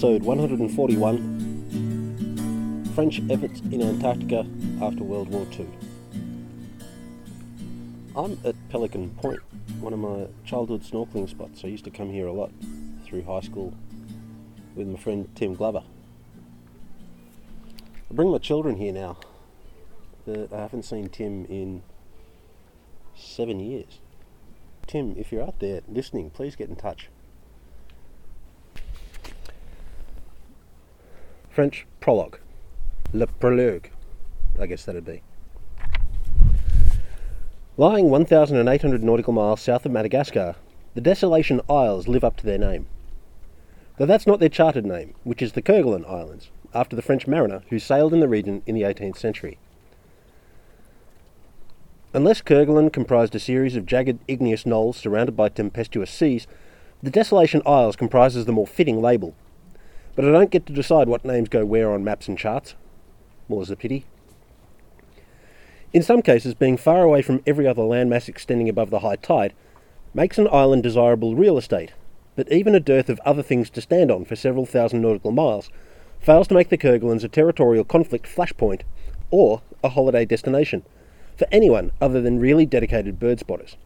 episode 141 French efforts in Antarctica after World War II. I'm at Pelican Point, one of my childhood snorkeling spots. I used to come here a lot through high school with my friend Tim Glover. I bring my children here now, I haven't seen Tim in seven years. Tim, if you're out there listening, please get in touch. French prologue. Le prologue, I guess that'd be. Lying 1,800 nautical miles south of Madagascar, the Desolation Isles live up to their name. Though that's not their charted name, which is the Kerguelen Islands, after the French mariner who sailed in the region in the 18th century. Unless Kerguelen comprised a series of jagged igneous knolls surrounded by tempestuous seas, the Desolation Isles comprises the more fitting label, but I don't get to decide what names go where on maps and charts. More's a pity. In some cases, being far away from every other landmass extending above the high tide makes an island desirable real estate, but even a dearth of other things to stand on for several thousand nautical miles fails to make the Kerguelens a territorial conflict flashpoint or a holiday destination for anyone other than really dedicated bird spotters.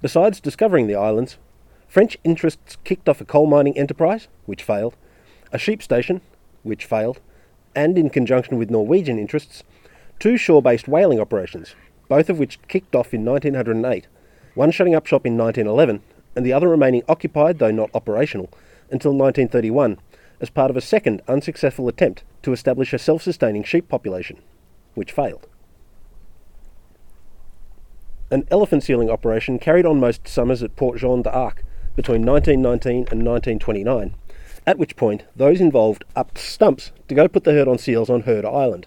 Besides discovering the islands, French interests kicked off a coal mining enterprise, which failed, a sheep station, which failed, and in conjunction with Norwegian interests, two shore based whaling operations, both of which kicked off in 1908, one shutting up shop in 1911, and the other remaining occupied, though not operational, until 1931, as part of a second unsuccessful attempt to establish a self sustaining sheep population, which failed. An elephant sealing operation carried on most summers at Port Jean d'Arc, between 1919 and 1929, at which point those involved upped stumps to go put the herd on seals on Heard Island.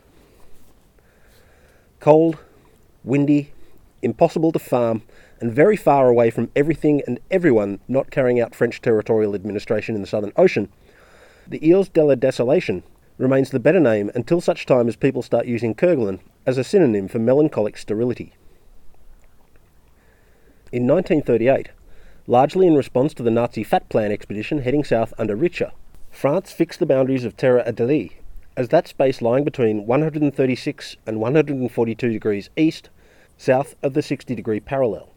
Cold, windy, impossible to farm, and very far away from everything and everyone not carrying out French territorial administration in the Southern Ocean, the Îles de la Desolation remains the better name until such time as people start using Kerguelen as a synonym for melancholic sterility. In 1938, largely in response to the Nazi Fat Plan expedition heading south under Ritscher. France fixed the boundaries of Terra Adélie as that space lying between 136 and 142 degrees east, south of the 60 degree parallel.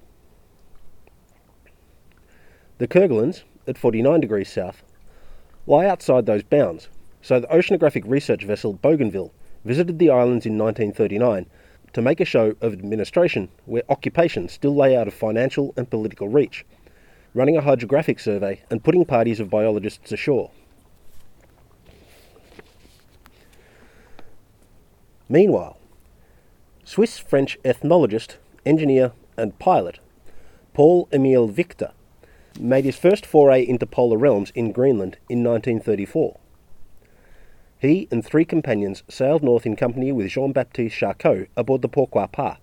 The Kerguelens, at 49 degrees south, lie outside those bounds, so the oceanographic research vessel Bougainville visited the islands in 1939 to make a show of administration where occupation still lay out of financial and political reach running a hydrographic survey, and putting parties of biologists ashore. Meanwhile, Swiss French ethnologist, engineer, and pilot Paul Emile Victor made his first foray into polar realms in Greenland in 1934. He and three companions sailed north in company with Jean Baptiste Charcot aboard the Pourquoi Pas,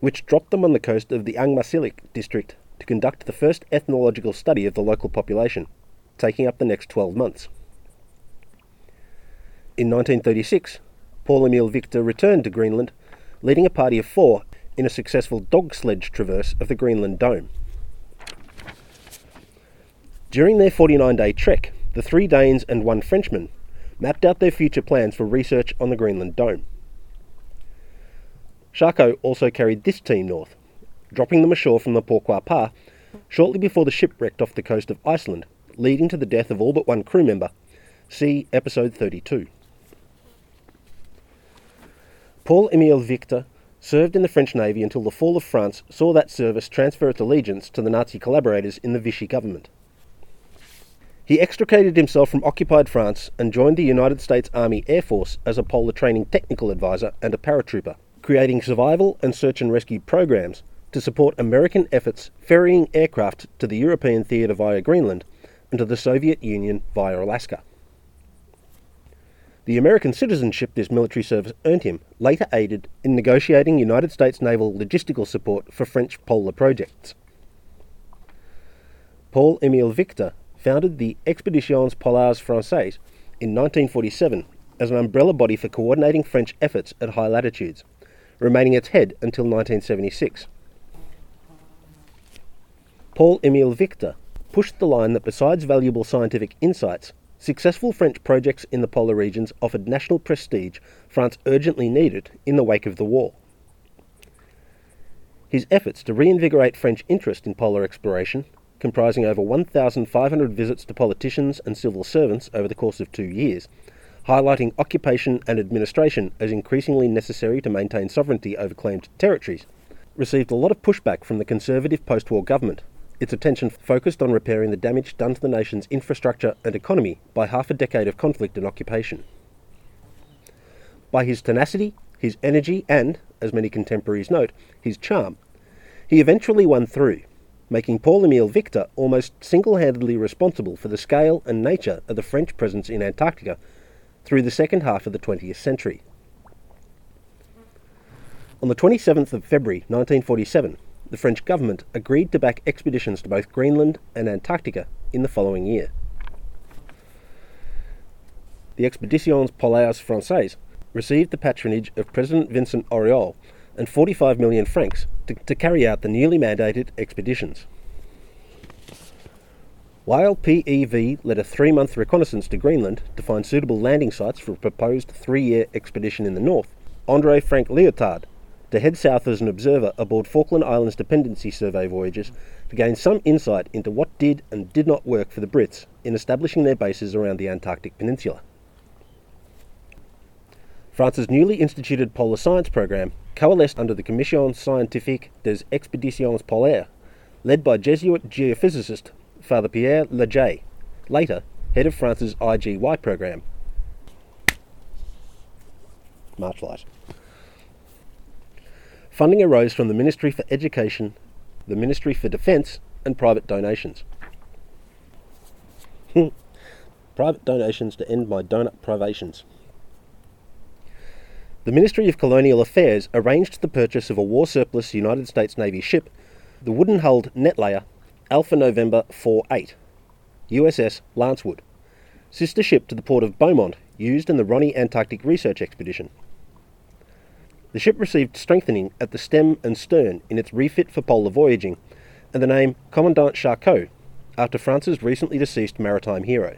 which dropped them on the coast of the Angmasilik district to conduct the first ethnological study of the local population, taking up the next 12 months. In 1936, Paul Emile Victor returned to Greenland, leading a party of four in a successful dog sledge traverse of the Greenland Dome. During their 49 day trek, the three Danes and one Frenchman mapped out their future plans for research on the Greenland Dome. Charcot also carried this team north, dropping them ashore from the Pourquoi Pas shortly before the ship wrecked off the coast of Iceland, leading to the death of all but one crew member. See episode 32. Paul Emile Victor served in the French Navy until the fall of France saw that service transfer its allegiance to the Nazi collaborators in the Vichy government. He extricated himself from occupied France and joined the United States Army Air Force as a polar training technical advisor and a paratrooper, creating survival and search and rescue programs to support American efforts ferrying aircraft to the European theatre via Greenland and to the Soviet Union via Alaska. The American citizenship this military service earned him later aided in negotiating United States naval logistical support for French polar projects. Paul Emile Victor founded the Expeditions Polaires Françaises in 1947 as an umbrella body for coordinating French efforts at high latitudes, remaining its head until 1976. Paul Emile Victor pushed the line that besides valuable scientific insights, successful French projects in the polar regions offered national prestige France urgently needed in the wake of the war. His efforts to reinvigorate French interest in polar exploration, comprising over 1,500 visits to politicians and civil servants over the course of two years, highlighting occupation and administration as increasingly necessary to maintain sovereignty over claimed territories, received a lot of pushback from the conservative post war government, its attention focused on repairing the damage done to the nation's infrastructure and economy by half a decade of conflict and occupation. By his tenacity, his energy, and, as many contemporaries note, his charm, he eventually won through, making Paul Emile Victor almost single handedly responsible for the scale and nature of the French presence in Antarctica through the second half of the 20th century. On the 27th of February 1947, the French government agreed to back expeditions to both Greenland and Antarctica in the following year. The Expeditions Polaires Françaises received the patronage of President Vincent Auriol and 45 million francs to, to carry out the newly mandated expeditions. While PEV led a three month reconnaissance to Greenland to find suitable landing sites for a proposed three year expedition in the north, Andre Frank Liotard to head south as an observer aboard Falkland Islands dependency survey voyages to gain some insight into what did and did not work for the Brits in establishing their bases around the Antarctic Peninsula. France's newly instituted polar science program coalesced under the Commission Scientifique des Expéditions Polaires, led by Jesuit geophysicist Father Pierre Lejay, later head of France's IGY program. Marchlight. Funding arose from the Ministry for Education, the Ministry for Defence, and private donations. private donations to end my donut privations. The Ministry of Colonial Affairs arranged the purchase of a war surplus United States Navy ship, the wooden hulled Netlayer Alpha November 48, USS Lancewood, sister ship to the port of Beaumont, used in the Ronne Antarctic Research Expedition. The ship received strengthening at the stem and stern in its refit for polar voyaging, and the name Commandant Charcot, after France's recently deceased maritime hero.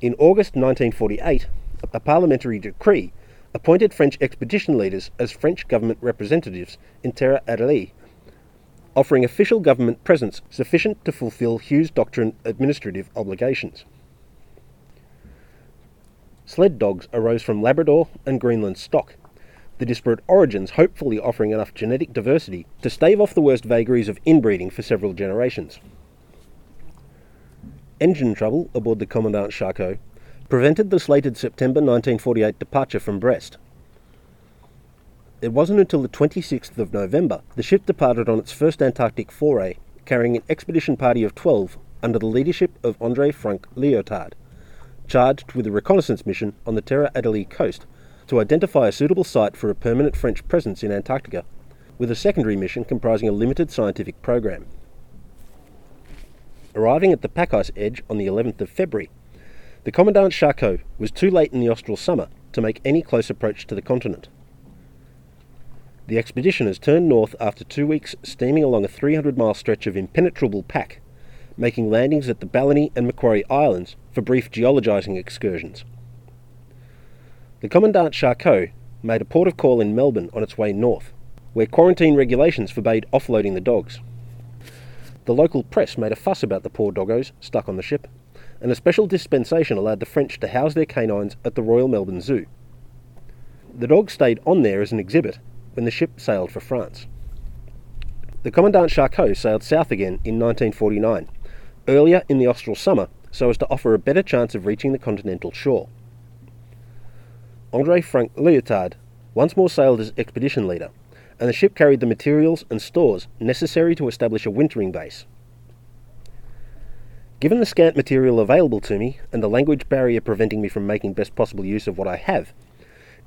In August 1948, a parliamentary decree appointed French expedition leaders as French government representatives in Terra Adélie offering official government presence sufficient to fulfill Hughes Doctrine administrative obligations. Sled dogs arose from Labrador and Greenland stock, the disparate origins hopefully offering enough genetic diversity to stave off the worst vagaries of inbreeding for several generations. Engine trouble aboard the Commandant Charcot prevented the slated September 1948 departure from Brest, it wasn't until the 26th of November the ship departed on its first Antarctic foray, carrying an expedition party of 12 under the leadership of Andre Frank Liotard, charged with a reconnaissance mission on the Terra Adélie coast to identify a suitable site for a permanent French presence in Antarctica, with a secondary mission comprising a limited scientific program. Arriving at the pack ice edge on the 11th of February, the Commandant Charcot was too late in the austral summer to make any close approach to the continent. The expeditioners turned north after two weeks steaming along a 300 mile stretch of impenetrable pack, making landings at the Balleny and Macquarie Islands for brief geologising excursions. The Commandant Charcot made a port of call in Melbourne on its way north, where quarantine regulations forbade offloading the dogs. The local press made a fuss about the poor doggos stuck on the ship, and a special dispensation allowed the French to house their canines at the Royal Melbourne Zoo. The dogs stayed on there as an exhibit when the ship sailed for France. The Commandant Charcot sailed south again in 1949, earlier in the austral summer, so as to offer a better chance of reaching the continental shore. Andre Frank Liotard once more sailed as expedition leader, and the ship carried the materials and stores necessary to establish a wintering base. Given the scant material available to me and the language barrier preventing me from making best possible use of what I have,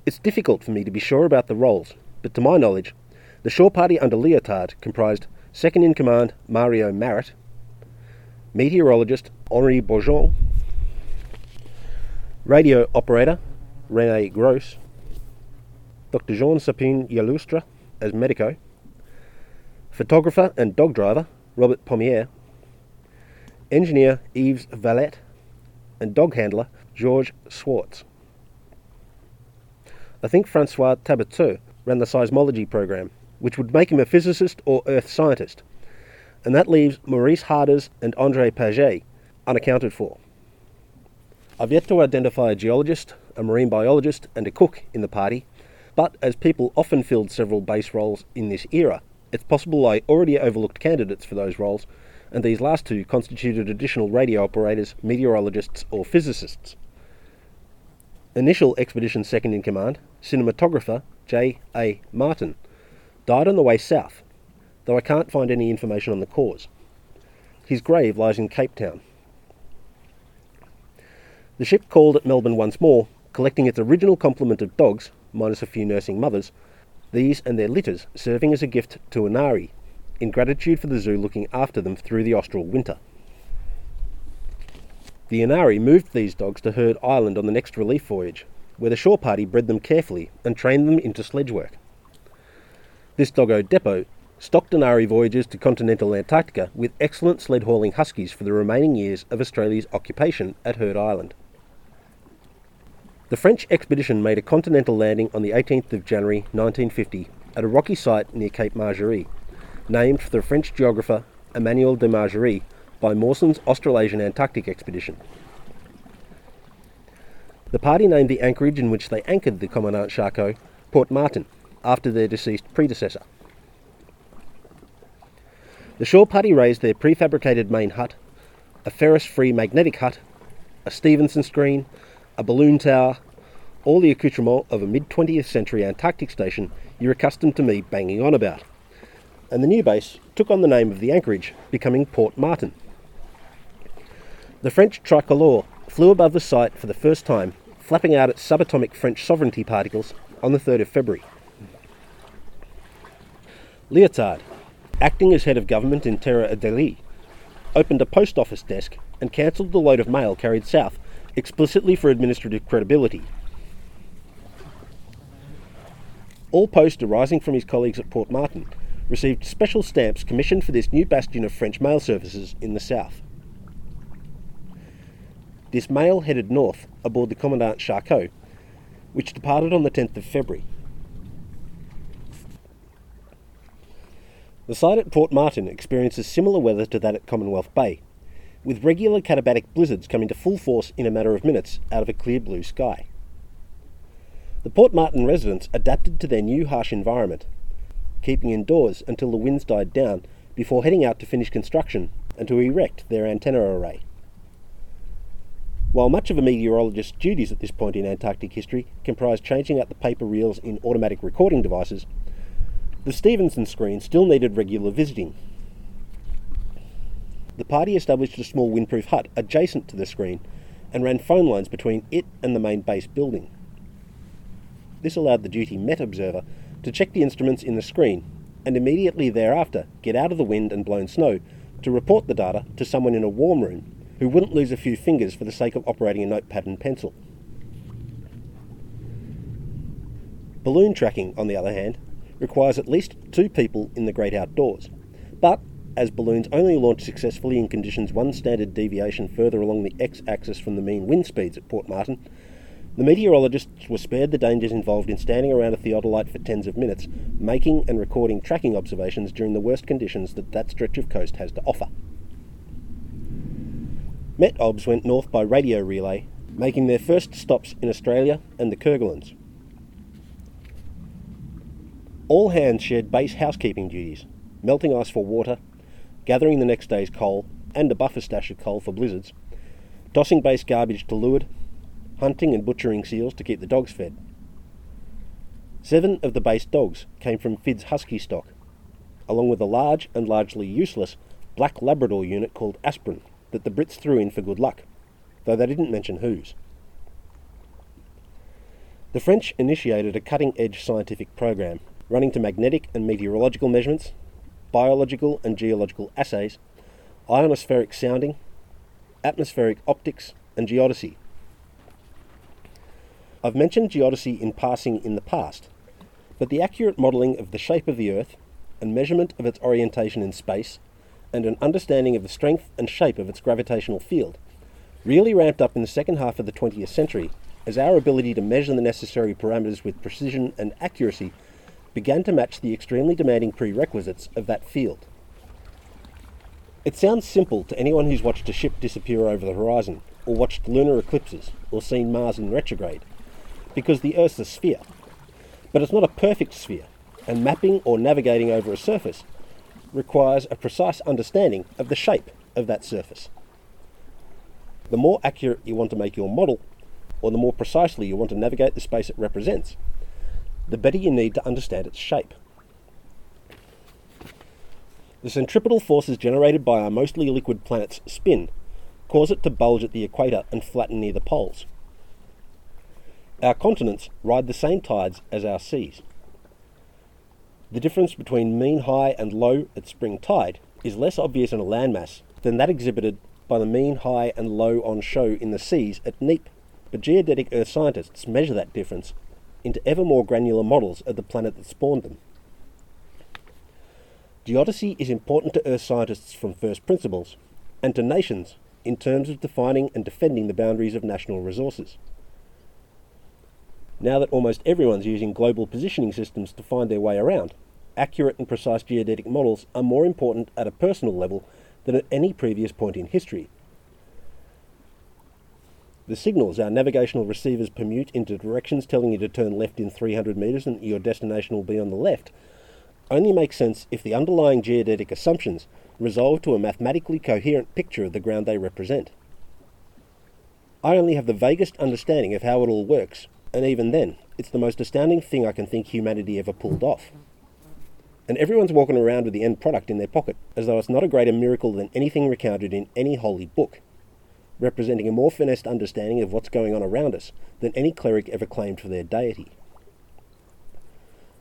it's difficult for me to be sure about the roles but to my knowledge, the shore party under Liotard comprised second in command Mario Marit, meteorologist Henri Bourgeon, radio operator Rene Gross, Dr. Jean Sapin Jaloustre as medico, photographer and dog driver Robert Pommier, engineer Yves Valette, and dog handler Georges Swartz. I think Francois Tabateau ran the seismology program, which would make him a physicist or earth scientist, and that leaves Maurice Harders and Andre Paget unaccounted for. I've yet to identify a geologist, a marine biologist, and a cook in the party, but as people often filled several base roles in this era, it's possible I already overlooked candidates for those roles, and these last two constituted additional radio operators, meteorologists, or physicists. Initial expedition second in command, cinematographer J. A. Martin, died on the way south, though I can't find any information on the cause. His grave lies in Cape Town. The ship called at Melbourne once more, collecting its original complement of dogs, minus a few nursing mothers, these and their litters serving as a gift to ANARE, in gratitude for the zoo looking after them through the austral winter. The ANARE moved these dogs to Heard Island on the next relief voyage, where the shore party bred them carefully and trained them into sledge work. This doggo depot stocked ANARE voyages to continental Antarctica with excellent sled hauling huskies for the remaining years of Australia's occupation at Heard Island. The French expedition made a continental landing on the 18th of January 1950 at a rocky site near Cape Margerie, named for the French geographer Emmanuel de Margerie by Mawson's Australasian Antarctic expedition. The party named the anchorage in which they anchored the Commandant Charcot Port Martin, after their deceased predecessor. The shore party raised their prefabricated main hut, a ferrous free magnetic hut, a Stevenson screen, a balloon tower, all the accoutrement of a mid 20th century Antarctic station you're accustomed to me banging on about. And the new base took on the name of the anchorage, becoming Port Martin. The French tricolore flew above the site for the first time, flapping out its subatomic French sovereignty particles on the 3rd of February. Liotard, acting as head of government in Terra Adélie, opened a post office desk and cancelled the load of mail carried south explicitly for administrative credibility. All post arising from his colleagues at Port Martin received special stamps commissioned for this new bastion of French mail services in the south. This mail headed north aboard the Commandant Charcot, which departed on the 10th of February. The site at Port Martin experiences similar weather to that at Commonwealth Bay, with regular katabatic blizzards coming to full force in a matter of minutes out of a clear blue sky. The Port Martin residents adapted to their new harsh environment, keeping indoors until the winds died down before heading out to finish construction and to erect their antenna array. While much of a meteorologist's duties at this point in Antarctic history comprised changing out the paper reels in automatic recording devices, the Stevenson screen still needed regular visiting. The party established a small windproof hut adjacent to the screen and ran phone lines between it and the main base building. This allowed the duty Met observer to check the instruments in the screen and immediately thereafter get out of the wind and blown snow to report the data to someone in a warm room who wouldn't lose a few fingers for the sake of operating a notepad and pencil. Balloon tracking, on the other hand, requires at least two people in the great outdoors. But as balloons only launch successfully in conditions one standard deviation further along the x axis from the mean wind speeds at Port Martin, the meteorologists were spared the dangers involved in standing around a theodolite for tens of minutes, making and recording tracking observations during the worst conditions that that stretch of coast has to offer. Met obs went north by radio relay, making their first stops in Australia and the Kerguelens. All hands shared base housekeeping duties, melting ice for water, gathering the next day's coal and a buffer stash of coal for blizzards, tossing base garbage to leeward, hunting and butchering seals to keep the dogs fed. Seven of the base dogs came from Fid's husky stock, along with a large and largely useless black Labrador unit called Aspirin that the Brits threw in for good luck, though they didn't mention whose. The French initiated a cutting edge scientific program running to magnetic and meteorological measurements, biological and geological assays, ionospheric sounding, atmospheric optics, and geodesy. I've mentioned geodesy in passing in the past, but the accurate modelling of the shape of the Earth and measurement of its orientation in space and an understanding of the strength and shape of its gravitational field really ramped up in the second half of the 20th century as our ability to measure the necessary parameters with precision and accuracy began to match the extremely demanding prerequisites of that field. It sounds simple to anyone who's watched a ship disappear over the horizon, or watched lunar eclipses, or seen Mars in retrograde, because the Earth's a sphere. But it's not a perfect sphere, and mapping or navigating over a surface requires a precise understanding of the shape of that surface. The more accurate you want to make your model, or the more precisely you want to navigate the space it represents, the better you need to understand its shape. The centripetal forces generated by our mostly liquid planet's spin cause it to bulge at the equator and flatten near the poles. Our continents ride the same tides as our seas. The difference between mean high and low at spring tide is less obvious in a landmass than that exhibited by the mean high and low on show in the seas at neap, but geodetic Earth scientists measure that difference into ever more granular models of the planet that spawned them. Geodesy is important to Earth scientists from first principles, and to nations in terms of defining and defending the boundaries of national resources. Now that almost everyone's using global positioning systems to find their way around, accurate and precise geodetic models are more important at a personal level than at any previous point in history. The signals our navigational receivers permute into directions telling you to turn left in 300 metres and your destination will be on the left only make sense if the underlying geodetic assumptions resolve to a mathematically coherent picture of the ground they represent. I only have the vaguest understanding of how it all works, and even then, it's the most astounding thing I can think humanity ever pulled off. And everyone's walking around with the end product in their pocket, as though it's not a greater miracle than anything recounted in any holy book, representing a more finessed understanding of what's going on around us than any cleric ever claimed for their deity.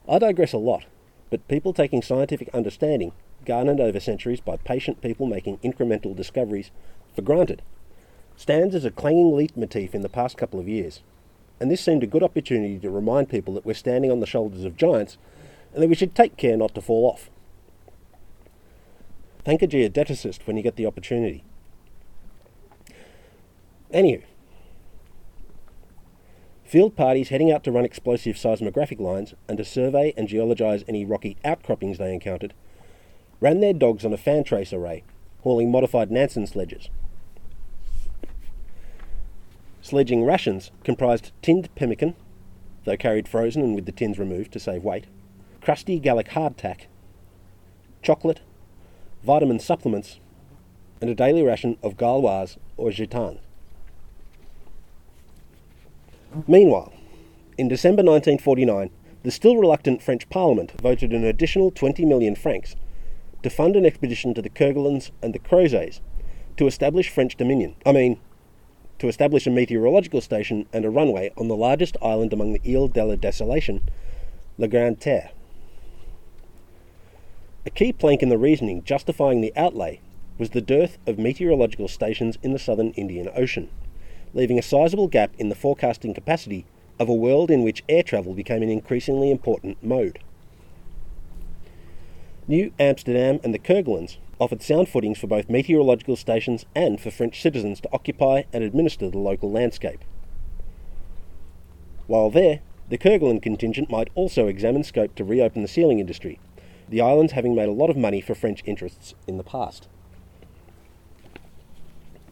I digress a lot, but people taking scientific understanding, garnered over centuries by patient people making incremental discoveries, for granted, stands as a clanging leitmotif in the past couple of years and this seemed a good opportunity to remind people that we're standing on the shoulders of giants and that we should take care not to fall off. Thank a geodeticist when you get the opportunity. Anywho, field parties heading out to run explosive seismographic lines and to survey and geologise any rocky outcroppings they encountered ran their dogs on a fan trace array, hauling modified Nansen sledges. Sledging rations comprised tinned pemmican, though carried frozen and with the tins removed to save weight, crusty Gallic hardtack, chocolate, vitamin supplements, and a daily ration of Gauloise or Gitane. Meanwhile, in December 1949, the still reluctant French Parliament voted an additional 20 million francs to fund an expedition to the Kerguelens and the Crozets to establish French dominion. I mean, to establish a meteorological station and a runway on the largest island among the Ile de la Desolation, La Grande Terre. A key plank in the reasoning justifying the outlay was the dearth of meteorological stations in the southern Indian Ocean, leaving a sizable gap in the forecasting capacity of a world in which air travel became an increasingly important mode. New Amsterdam and the Kerguelens offered sound footings for both meteorological stations and for French citizens to occupy and administer the local landscape. While there, the Kerguelen contingent might also examine scope to reopen the sealing industry, the islands having made a lot of money for French interests in the past.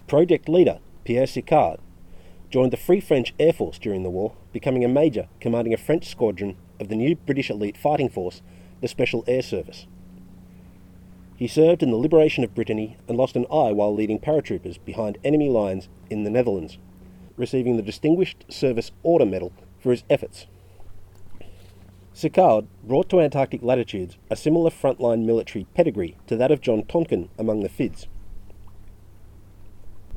Project leader Pierre Sicaud joined the Free French Air Force during the war, becoming a major commanding a French squadron of the new British elite fighting force, the Special Air Service. He served in the liberation of Brittany and lost an eye while leading paratroopers behind enemy lines in the Netherlands, receiving the Distinguished Service Order Medal for his efforts. Sicaud brought to Antarctic latitudes a similar frontline military pedigree to that of John Tonkin among the FIDS.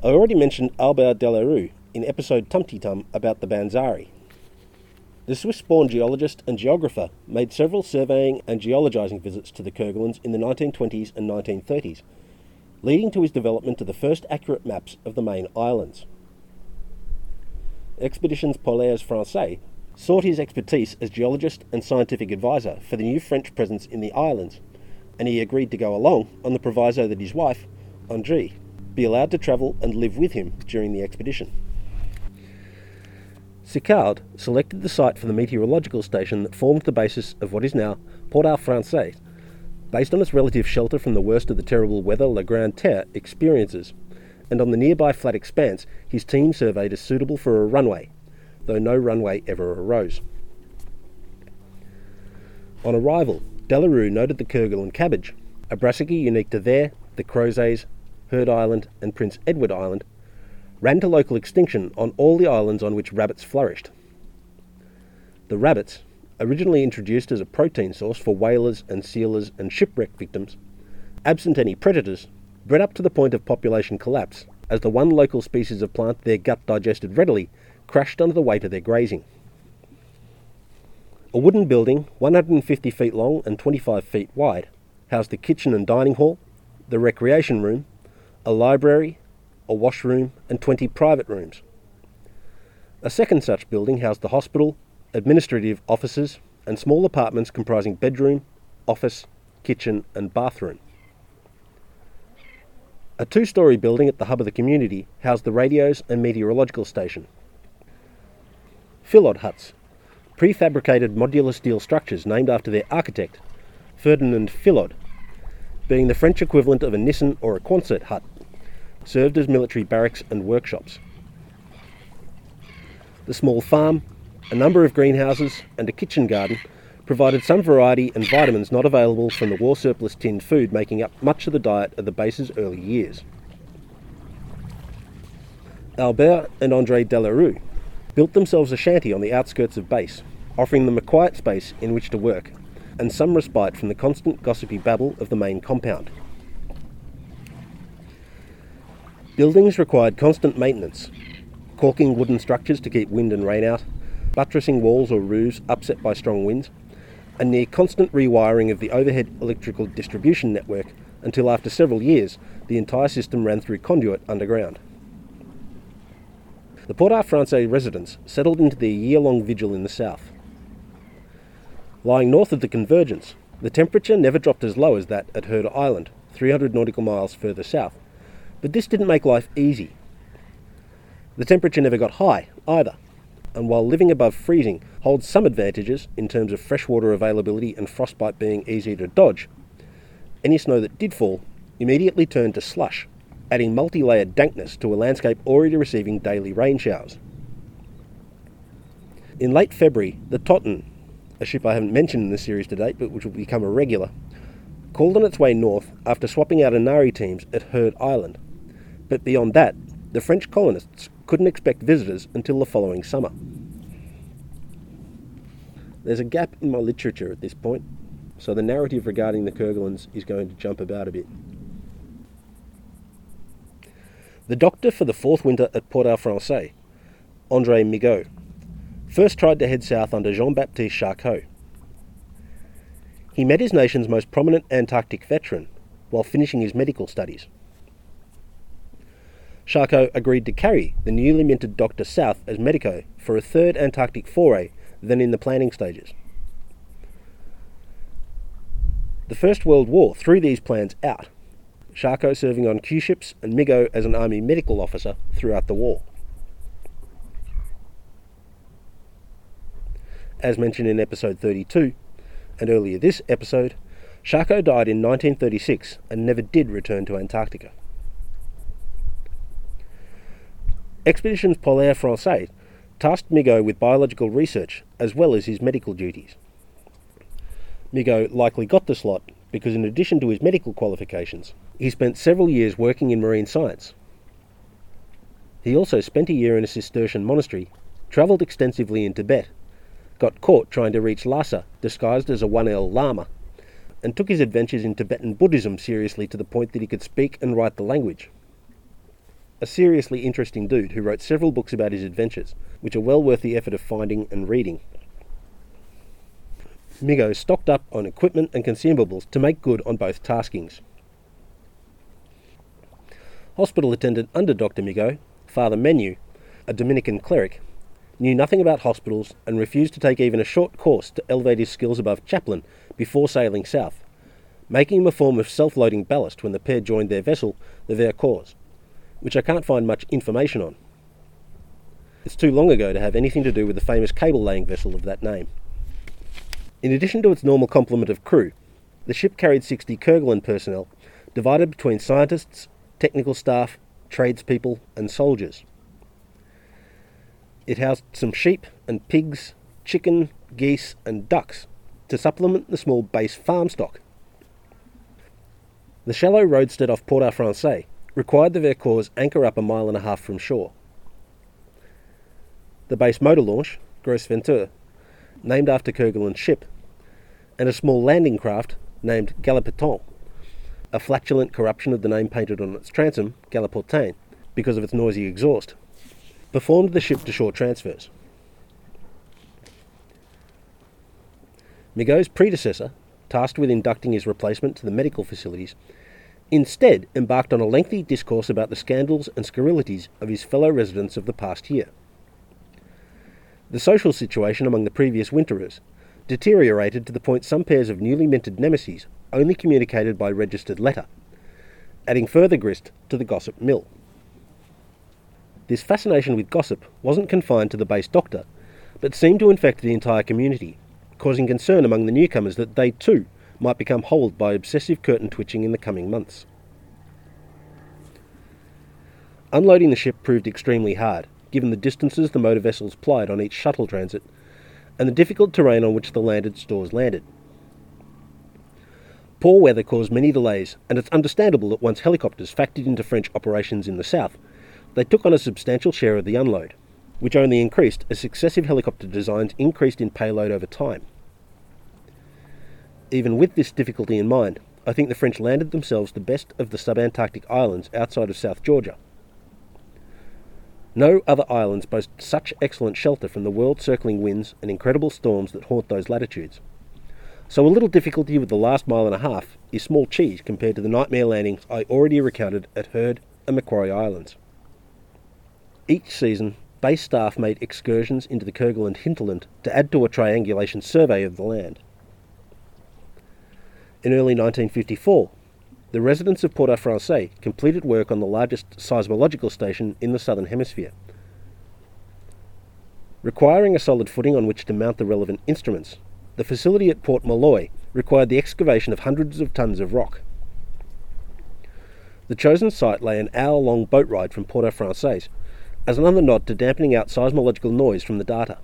I already mentioned Aubert Delarue in episode Tumty Tum about the BANZARE. The Swiss born geologist and geographer made several surveying and geologising visits to the Kerguelens in the 1920s and 1930s, leading to his development of the first accurate maps of the main islands. Expeditions Polaires Francais sought his expertise as geologist and scientific advisor for the new French presence in the islands, and he agreed to go along on the proviso that his wife, Andrée, be allowed to travel and live with him during the expedition. Sicaud selected the site for the meteorological station that formed the basis of what is now Port-au-Français, based on its relative shelter from the worst of the terrible weather La Grande Terre experiences, and on the nearby flat expanse his team surveyed as suitable for a runway, though no runway ever arose. On arrival, Delarue noted the Kerguelen cabbage, a brassica unique to there, the Crozets, Heard Island, and Prince Edward Island, ran to local extinction on all the islands on which rabbits flourished. The rabbits, originally introduced as a protein source for whalers and sealers and shipwreck victims, absent any predators, bred up to the point of population collapse, as the one local species of plant their gut digested readily crashed under the weight of their grazing. A wooden building, 150 feet long and 25 feet wide, housed the kitchen and dining hall, the recreation room, a library, a washroom, and 20 private rooms. A second such building housed the hospital, administrative offices, and small apartments comprising bedroom, office, kitchen, and bathroom. A two story building at the hub of the community housed the radios and meteorological station. Fillod huts, prefabricated modular steel structures named after their architect, Ferdinand Fillod, being the French equivalent of a Nissen or a Quonset hut served as military barracks and workshops. The small farm, a number of greenhouses, and a kitchen garden provided some variety and vitamins not available from the war surplus tinned food making up much of the diet of the base's early years. Aubert and Andrée Delarue built themselves a shanty on the outskirts of base, offering them a quiet space in which to work and some respite from the constant gossipy babble of the main compound. Buildings required constant maintenance, caulking wooden structures to keep wind and rain out, buttressing walls or roofs upset by strong winds, and near constant rewiring of the overhead electrical distribution network until after several years the entire system ran through conduit underground. The Port-au-Français residents settled into their year-long vigil in the south. Lying north of the convergence, the temperature never dropped as low as that at Heard Island, 300 nautical miles further south, but this didn't make life easy. The temperature never got high either, and while living above freezing holds some advantages in terms of freshwater availability and frostbite being easier to dodge, any snow that did fall immediately turned to slush, adding multi layered dankness to a landscape already receiving daily rain showers. In late February, the Tottan, a ship I haven't mentioned in the series to date but which will become a regular, called on its way north after swapping out ANARE teams at Heard Island but beyond that, the French colonists couldn't expect visitors until the following summer. There's a gap in my literature at this point, so the narrative regarding the Kerguelens is going to jump about a bit. The doctor for the fourth winter at Port-au-Français, Andre Migot, first tried to head south under Jean-Baptiste Charcot. He met his nation's most prominent Antarctic veteran while finishing his medical studies. Charcot agreed to carry the newly minted Doctor south as medico for a third Antarctic foray, then in the planning stages. The First World War threw these plans out, Charcot serving on Q ships and Migot as an army medical officer throughout the war. As mentioned in episode 32, and earlier this episode, Charcot died in 1936 and never did return to Antarctica. Expeditions Polaire Français tasked Migot with biological research as well as his medical duties. Migot likely got the slot because, in addition to his medical qualifications, he spent several years working in marine science. He also spent a year in a Cistercian monastery, travelled extensively in Tibet, got caught trying to reach Lhasa disguised as a 1L Lama, and took his adventures in Tibetan Buddhism seriously to the point that he could speak and write the language a seriously interesting dude who wrote several books about his adventures, which are well worth the effort of finding and reading. Migot stocked up on equipment and consumables to make good on both taskings. Hospital attendant under Dr. Migot, Father Menu, a Dominican cleric, knew nothing about hospitals and refused to take even a short course to elevate his skills above chaplain before sailing south, making him a form of self loading ballast when the pair joined their vessel, the Vercors, which I can't find much information on. It's too long ago to have anything to do with the famous cable laying vessel of that name. In addition to its normal complement of crew, the ship carried 60 Kerguelen personnel, divided between scientists, technical staff, tradespeople, and soldiers. It housed some sheep and pigs, chicken, geese, and ducks to supplement the small base farm stock. The shallow roadstead off Port au Francais required the Vercors anchor up a mile and a half from shore. The base motor launch, Gros Ventre, named after Kerguelen's ship, and a small landing craft named Galipeton, a flatulent corruption of the name painted on its transom, Galiportain, because of its noisy exhaust, performed the ship to shore transfers. Migot's predecessor, tasked with inducting his replacement to the medical facilities, instead embarked on a lengthy discourse about the scandals and scurrilities of his fellow residents of the past year. The social situation among the previous winterers deteriorated to the point some pairs of newly minted nemesis only communicated by registered letter, adding further grist to the gossip mill. This fascination with gossip wasn't confined to the base doctor, but seemed to infect the entire community, causing concern among the newcomers that they too might become holed by obsessive curtain twitching in the coming months. Unloading the ship proved extremely hard, given the distances the motor vessels plied on each shuttle transit and the difficult terrain on which the landed stores landed. Poor weather caused many delays, and it's understandable that once helicopters factored into French operations in the south, they took on a substantial share of the unload, which only increased as successive helicopter designs increased in payload over time. Even with this difficulty in mind, I think the French landed themselves the best of the subantarctic islands outside of South Georgia, no other islands boast such excellent shelter from the world circling winds and incredible storms that haunt those latitudes. So a little difficulty with the last mile and a half is small cheese compared to the nightmare landings I already recounted at Heard and Macquarie Islands. Each season, base staff made excursions into the Kerguelen hinterland to add to a triangulation survey of the land. In early 1954, the residents of Port au Francais completed work on the largest seismological station in the southern hemisphere. Requiring a solid footing on which to mount the relevant instruments, the facility at Port Molloy required the excavation of hundreds of tons of rock. The chosen site lay an hour long boat ride from Port au Francais as another nod to dampening out seismological noise from the data,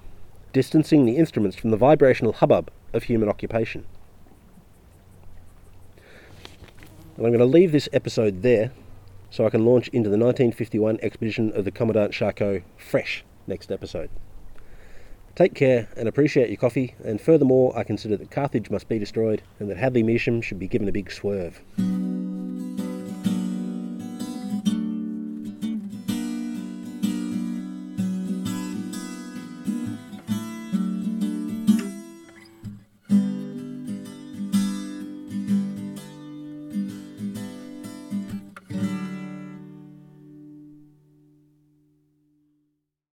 distancing the instruments from the vibrational hubbub of human occupation. And I'm going to leave this episode there so I can launch into the 1951 expedition of the Commandant Charcot fresh next episode. Take care and appreciate your coffee, and furthermore, I consider that Carthage must be destroyed and that Hadley Measham should be given a big swerve.